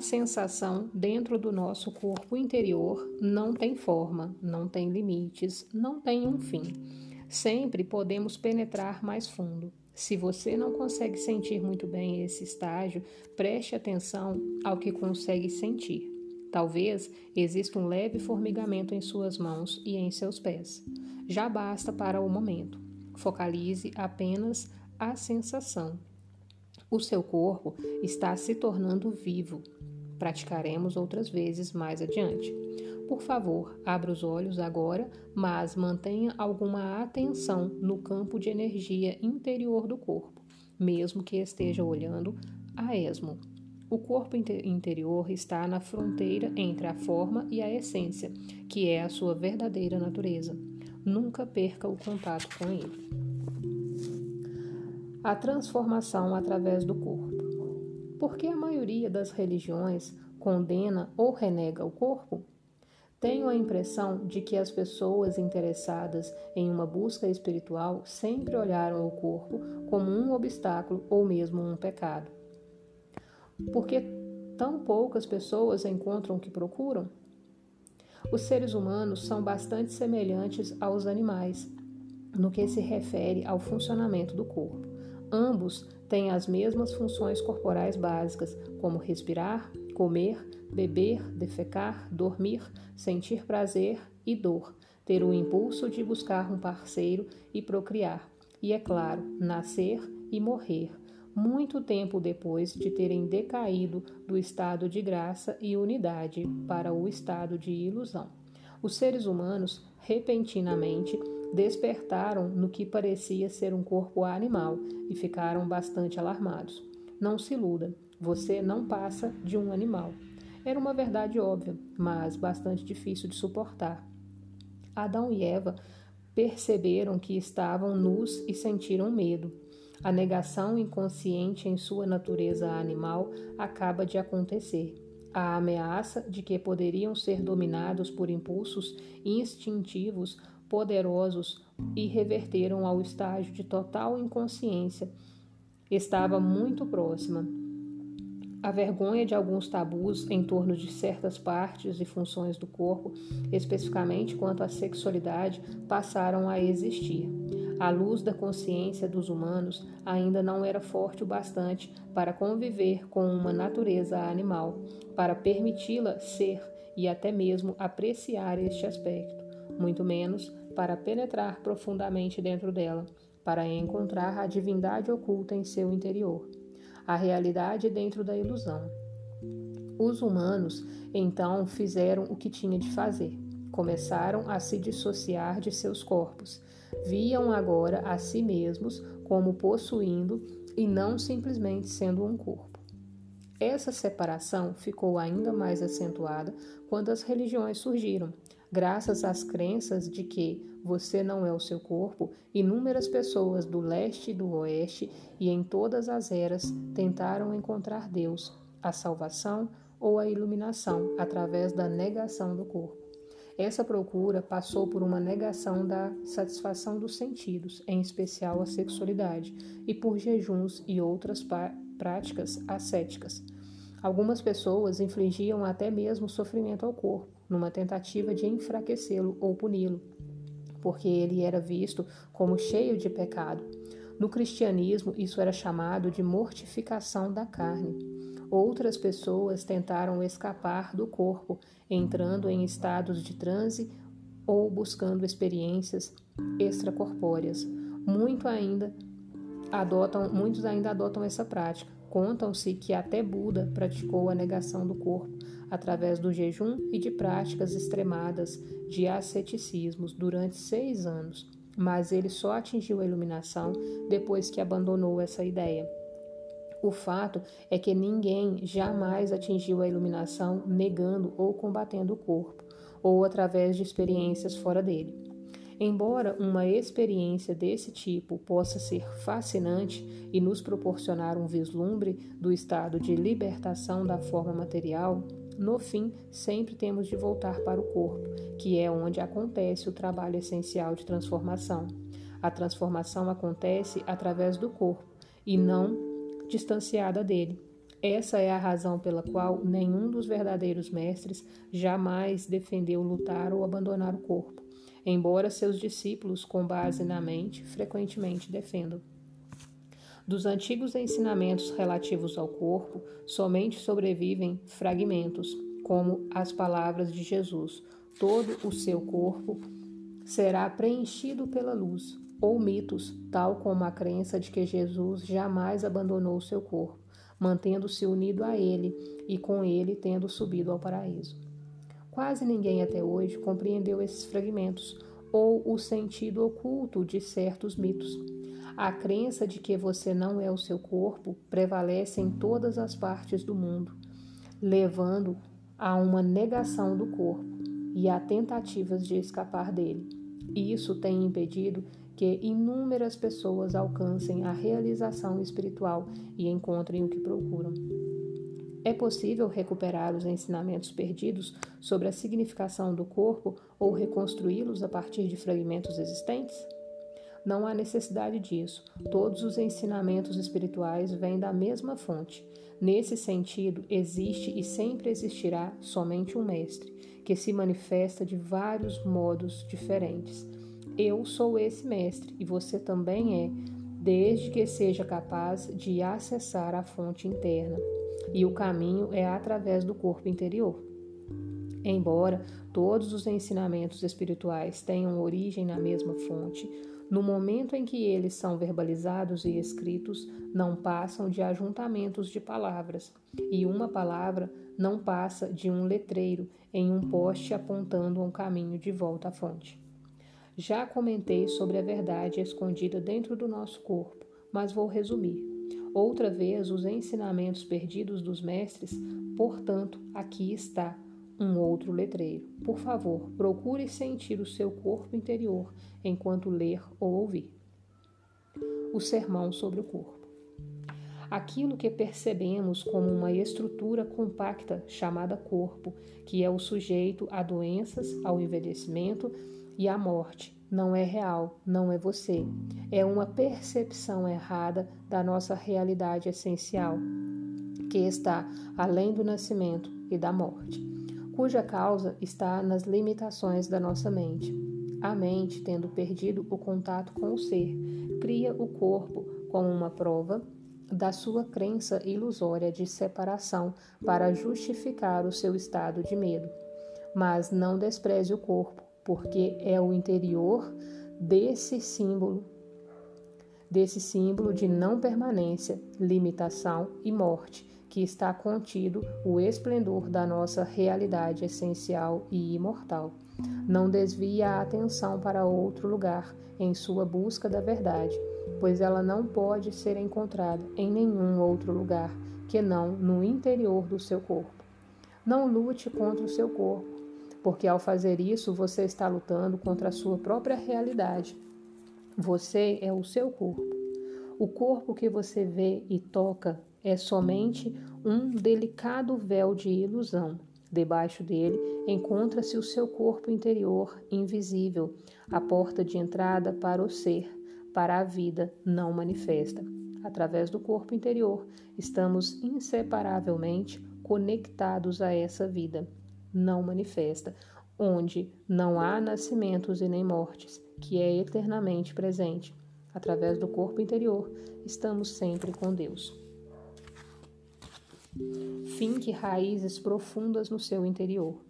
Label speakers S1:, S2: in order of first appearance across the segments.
S1: A sensação dentro do nosso corpo interior não tem forma, não tem limites, não tem um fim. Sempre podemos penetrar mais fundo. Se você não consegue sentir muito bem esse estágio, preste atenção ao que consegue sentir. Talvez exista um leve formigamento em suas mãos e em seus pés. Já basta para o momento. Focalize apenas a sensação. O seu corpo está se tornando vivo. Praticaremos outras vezes mais adiante. Por favor, abra os olhos agora, mas mantenha alguma atenção no campo de energia interior do corpo, mesmo que esteja olhando a esmo. O corpo interior está na fronteira entre a forma e a essência, que é a sua verdadeira natureza. Nunca perca o contato com ele. A transformação através do corpo. Por que a maioria das religiões condena ou renega o corpo? Tenho a impressão de que as pessoas interessadas em uma busca espiritual sempre olharam o corpo como um obstáculo ou mesmo um pecado. Porque tão poucas pessoas encontram o que procuram? Os seres humanos são bastante semelhantes aos animais no que se refere ao funcionamento do corpo. Ambos têm as mesmas funções corporais básicas, como respirar, comer, beber, defecar, dormir, sentir prazer e dor, ter o impulso de buscar um parceiro e procriar, e, é claro, nascer e morrer, muito tempo depois de terem decaído do estado de graça e unidade para o estado de ilusão. Os seres humanos, repentinamente, despertaram no que parecia ser um corpo animal e ficaram bastante alarmados. Não se iluda, você não passa de um animal. Era uma verdade óbvia, mas bastante difícil de suportar. Adão e Eva perceberam que estavam nus e sentiram medo. A negação inconsciente em sua natureza animal acaba de acontecer. A ameaça de que poderiam ser dominados por impulsos instintivos poderosos e reverteram ao estágio de total inconsciência estava muito próxima. A vergonha de alguns tabus em torno de certas partes e funções do corpo, especificamente quanto à sexualidade, passaram a existir. A luz da consciência dos humanos ainda não era forte o bastante para conviver com uma natureza animal, para permiti-la ser e até mesmo apreciar este aspecto, muito menos para penetrar profundamente dentro dela, para encontrar a divindade oculta em seu interior, a realidade dentro da ilusão. Os humanos então fizeram o que tinha de fazer. Começaram a se dissociar de seus corpos viam agora a si mesmos como possuindo e não simplesmente sendo um corpo. Essa separação ficou ainda mais acentuada quando as religiões surgiram. Graças às crenças de que você não é o seu corpo, inúmeras pessoas do leste e do oeste e em todas as eras tentaram encontrar Deus, a salvação ou a iluminação através da negação do corpo. Essa procura passou por uma negação da satisfação dos sentidos, em especial a sexualidade, e por jejuns e outras práticas ascéticas. Algumas pessoas infligiam até mesmo sofrimento ao corpo, numa tentativa de enfraquecê-lo ou puni-lo, porque ele era visto como cheio de pecado. No cristianismo, isso era chamado de mortificação da carne. Outras pessoas tentaram escapar do corpo, entrando em estados de transe ou buscando experiências extracorpóreas. Muito ainda adotam, muitos ainda adotam essa prática. Contam-se que até Buda praticou a negação do corpo através do jejum e de práticas extremadas de asceticismos durante seis anos, mas ele só atingiu a iluminação depois que abandonou essa ideia. O fato é que ninguém jamais atingiu a iluminação negando ou combatendo o corpo, ou através de experiências fora dele. Embora uma experiência desse tipo possa ser fascinante e nos proporcionar um vislumbre do estado de libertação da forma material, no fim sempre temos de voltar para o corpo, que é onde acontece o trabalho essencial de transformação. A transformação acontece através do corpo e não distanciada dele. Essa é a razão pela qual nenhum dos verdadeiros mestres jamais defendeu lutar ou abandonar o corpo, embora seus discípulos, com base na mente, frequentemente defendam. Dos antigos ensinamentos relativos ao corpo, somente sobrevivem fragmentos, como as palavras de Jesus: todo o seu corpo será preenchido pela luz, ou mitos, tal como a crença de que Jesus jamais abandonou seu corpo mantendo-se unido a ele e com ele tendo subido ao paraíso. Quase ninguém até hoje compreendeu esses fragmentos ou o sentido oculto de certos mitos. A crença de que você não é o seu corpo prevalece em todas as partes do mundo, levando a uma negação do corpo e a tentativas de escapar dele. Isso tem impedido que inúmeras pessoas alcancem a realização espiritual e encontrem o que procuram. É possível recuperar os ensinamentos perdidos sobre a significação do corpo ou reconstruí-los a partir de fragmentos existentes? Não há necessidade disso. Todos os ensinamentos espirituais vêm da mesma fonte. Nesse sentido, existe e sempre existirá somente um mestre, que se manifesta de vários modos diferentes eu sou esse mestre e você também é, desde que seja capaz de acessar a fonte interna. E o caminho é através do corpo interior. Embora todos os ensinamentos espirituais tenham origem na mesma fonte, no momento em que eles são verbalizados e escritos, não passam de ajuntamentos de palavras, e uma palavra não passa de um letreiro em um poste apontando um caminho de volta à fonte. Já comentei sobre a verdade escondida dentro do nosso corpo, mas vou resumir. Outra vez, os ensinamentos perdidos dos mestres, portanto, aqui está um outro letreiro. Por favor, procure sentir o seu corpo interior enquanto ler ou ouvir. O sermão sobre o corpo. Aquilo que percebemos como uma estrutura compacta chamada corpo, que é o sujeito a doenças, ao envelhecimento e a morte não é real, não é você. É uma percepção errada da nossa realidade essencial, que está além do nascimento e da morte, cuja causa está nas limitações da nossa mente. A mente, tendo perdido o contato com o ser, cria o corpo como uma prova da sua crença ilusória de separação para justificar o seu estado de medo. Mas não despreze o corpo, porque é o interior desse símbolo, desse símbolo de não permanência, limitação e morte, que está contido o esplendor da nossa realidade essencial e imortal. Não desvie a atenção para outro lugar em sua busca da verdade, pois ela não pode ser encontrada em nenhum outro lugar que não no interior do seu corpo. Não lute contra o seu corpo, porque ao fazer isso você está lutando contra a sua própria realidade. Você é o seu corpo. O corpo que você vê e toca é somente um delicado véu de ilusão. Debaixo dele encontra-se o seu corpo interior invisível, a porta de entrada para o ser, para a vida não manifesta. Através do corpo interior, estamos inseparavelmente conectados a essa vida não manifesta, onde não há nascimentos e nem mortes, que é eternamente presente. Através do corpo interior, estamos sempre com Deus. Finque raízes profundas no seu interior.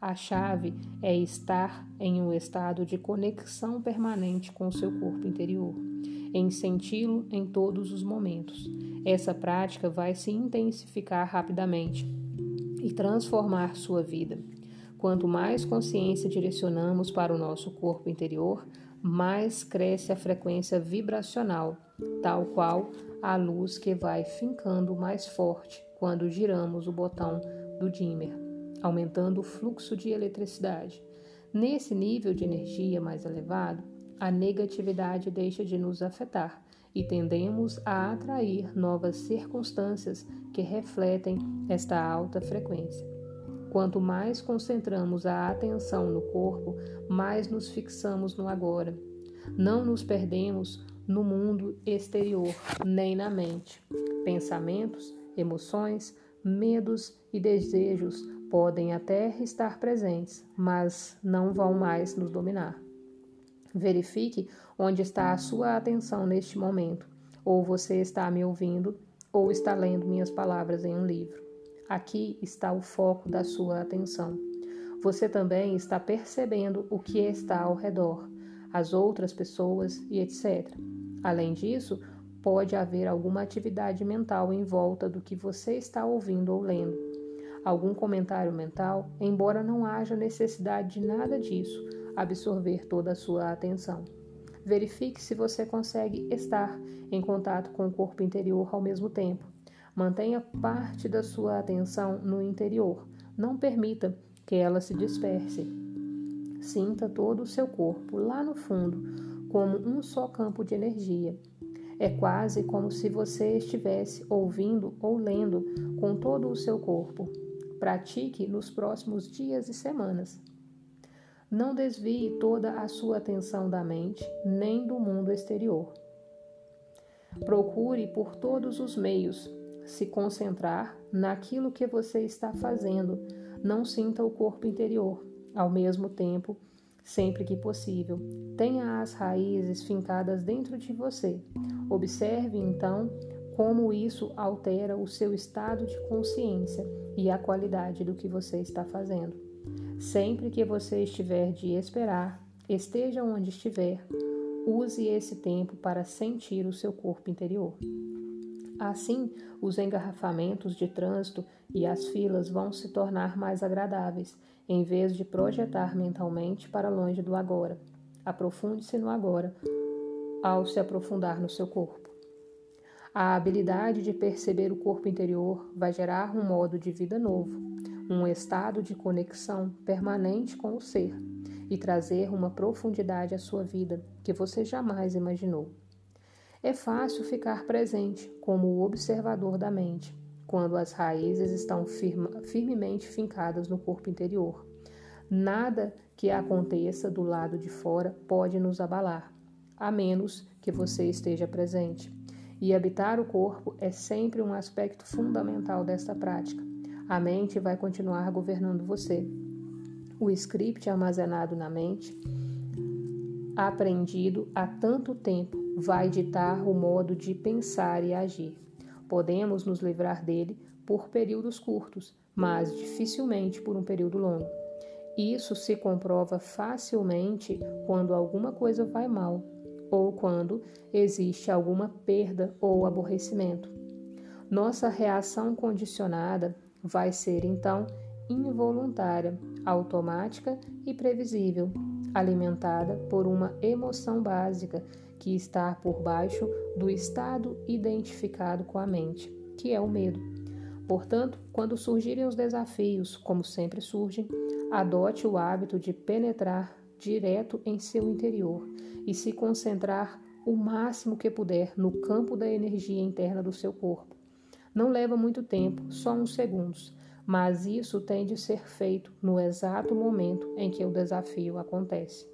S1: A chave é estar em um estado de conexão permanente com o seu corpo interior, em senti-lo em todos os momentos. Essa prática vai se intensificar rapidamente e transformar sua vida. Quanto mais consciência direcionamos para o nosso corpo interior, mais cresce a frequência vibracional, tal qual a luz que vai fincando mais forte quando giramos o botão do dimmer, aumentando o fluxo de eletricidade. Nesse nível de energia mais elevado, a negatividade deixa de nos afetar e tendemos a atrair novas circunstâncias que refletem esta alta frequência. Quanto mais concentramos a atenção no corpo, mais nos fixamos no agora. Não nos perdemos no mundo exterior, nem na mente. Pensamentos, emoções, medos e desejos podem até estar presentes, mas não vão mais nos dominar. Verifique onde está a sua atenção neste momento. Ou você está me ouvindo, ou está lendo minhas palavras em um livro. Aqui está o foco da sua atenção. Você também está percebendo o que está ao redor, as outras pessoas e etc. Além disso, pode haver alguma atividade mental em volta do que você está ouvindo ou lendo. Algum comentário mental, embora não haja necessidade de nada disso, absorver toda a sua atenção. Verifique se você consegue estar em contato com o corpo interior ao mesmo tempo. Mantenha parte da sua atenção no interior. Não permita que ela se disperse. Sinta todo o seu corpo lá no fundo, como um só campo de energia. É quase como se você estivesse ouvindo ou lendo com todo o seu corpo. Pratique nos próximos dias e semanas. Não desvie toda a sua atenção da mente nem do mundo exterior. Procure por todos os meios se concentrar naquilo que você está fazendo. Não sinta o corpo interior. Ao mesmo tempo, sempre que possível, tenha as raízes fincadas dentro de você. Observe então como isso altera o seu estado de consciência e a qualidade do que você está fazendo. Sempre que você estiver de esperar, esteja onde estiver, use esse tempo para sentir o seu corpo interior. Assim, os engarrafamentos de trânsito e as filas vão se tornar mais agradáveis, em vez de projetar mentalmente para longe do agora. Aprofunde-se no agora ao se aprofundar no seu corpo. A habilidade de perceber o corpo interior vai gerar um modo de vida novo, um estado de conexão permanente com o ser e trazer uma profundidade à sua vida que você jamais imaginou. É fácil ficar presente como o observador da mente quando as raízes estão firma, firmemente fincadas no corpo interior. Nada que aconteça do lado de fora pode nos abalar, a menos que você esteja presente. E habitar o corpo é sempre um aspecto fundamental desta prática. A mente vai continuar governando você. O script armazenado na mente, aprendido há tanto tempo, vai ditar o modo de pensar e agir. Podemos nos livrar dele por períodos curtos, mas dificilmente por um período longo. Isso se comprova facilmente quando alguma coisa vai mal ou quando existe alguma perda ou aborrecimento. Nossa reação condicionada vai ser então involuntária, automática e previsível, alimentada por uma emoção básica que está por baixo do estado identificado com a mente, que é o medo. Portanto, quando surgirem os desafios, como sempre surgem, adote o hábito de penetrar direto em seu interior e se concentrar o máximo que puder no campo da energia interna do seu corpo não leva muito tempo, só uns segundos, mas isso tem de ser feito no exato momento em que o desafio acontece.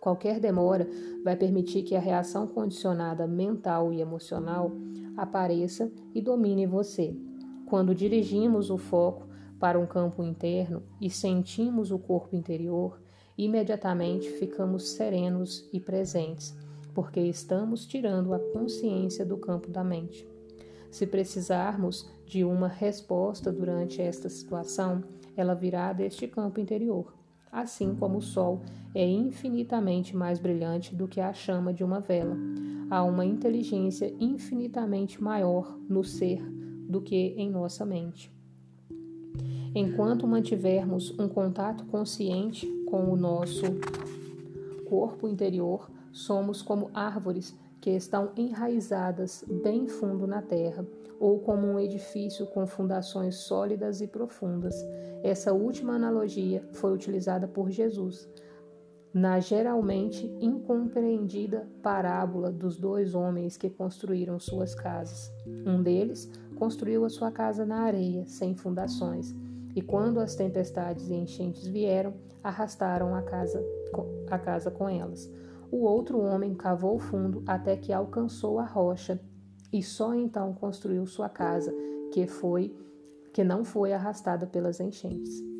S1: Qualquer demora vai permitir que a reação condicionada mental e emocional apareça e domine você. Quando dirigimos o foco para um campo interno e sentimos o corpo interior, imediatamente ficamos serenos e presentes, porque estamos tirando a consciência do campo da mente. Se precisarmos de uma resposta durante esta situação, ela virá deste campo interior. Assim como o sol é infinitamente mais brilhante do que a chama de uma vela, há uma inteligência infinitamente maior no ser do que em nossa mente. Enquanto mantivermos um contato consciente com o nosso corpo interior, somos como árvores que estão enraizadas bem fundo na terra, ou como um edifício com fundações sólidas e profundas. Essa última analogia foi utilizada por Jesus na geralmente incompreendida parábola dos dois homens que construíram suas casas. Um deles construiu a sua casa na areia, sem fundações, e quando as tempestades e enchentes vieram, arrastaram a casa, a casa com elas. O outro homem cavou fundo até que alcançou a rocha e só então construiu sua casa, que foi que não foi arrastada pelas enchentes.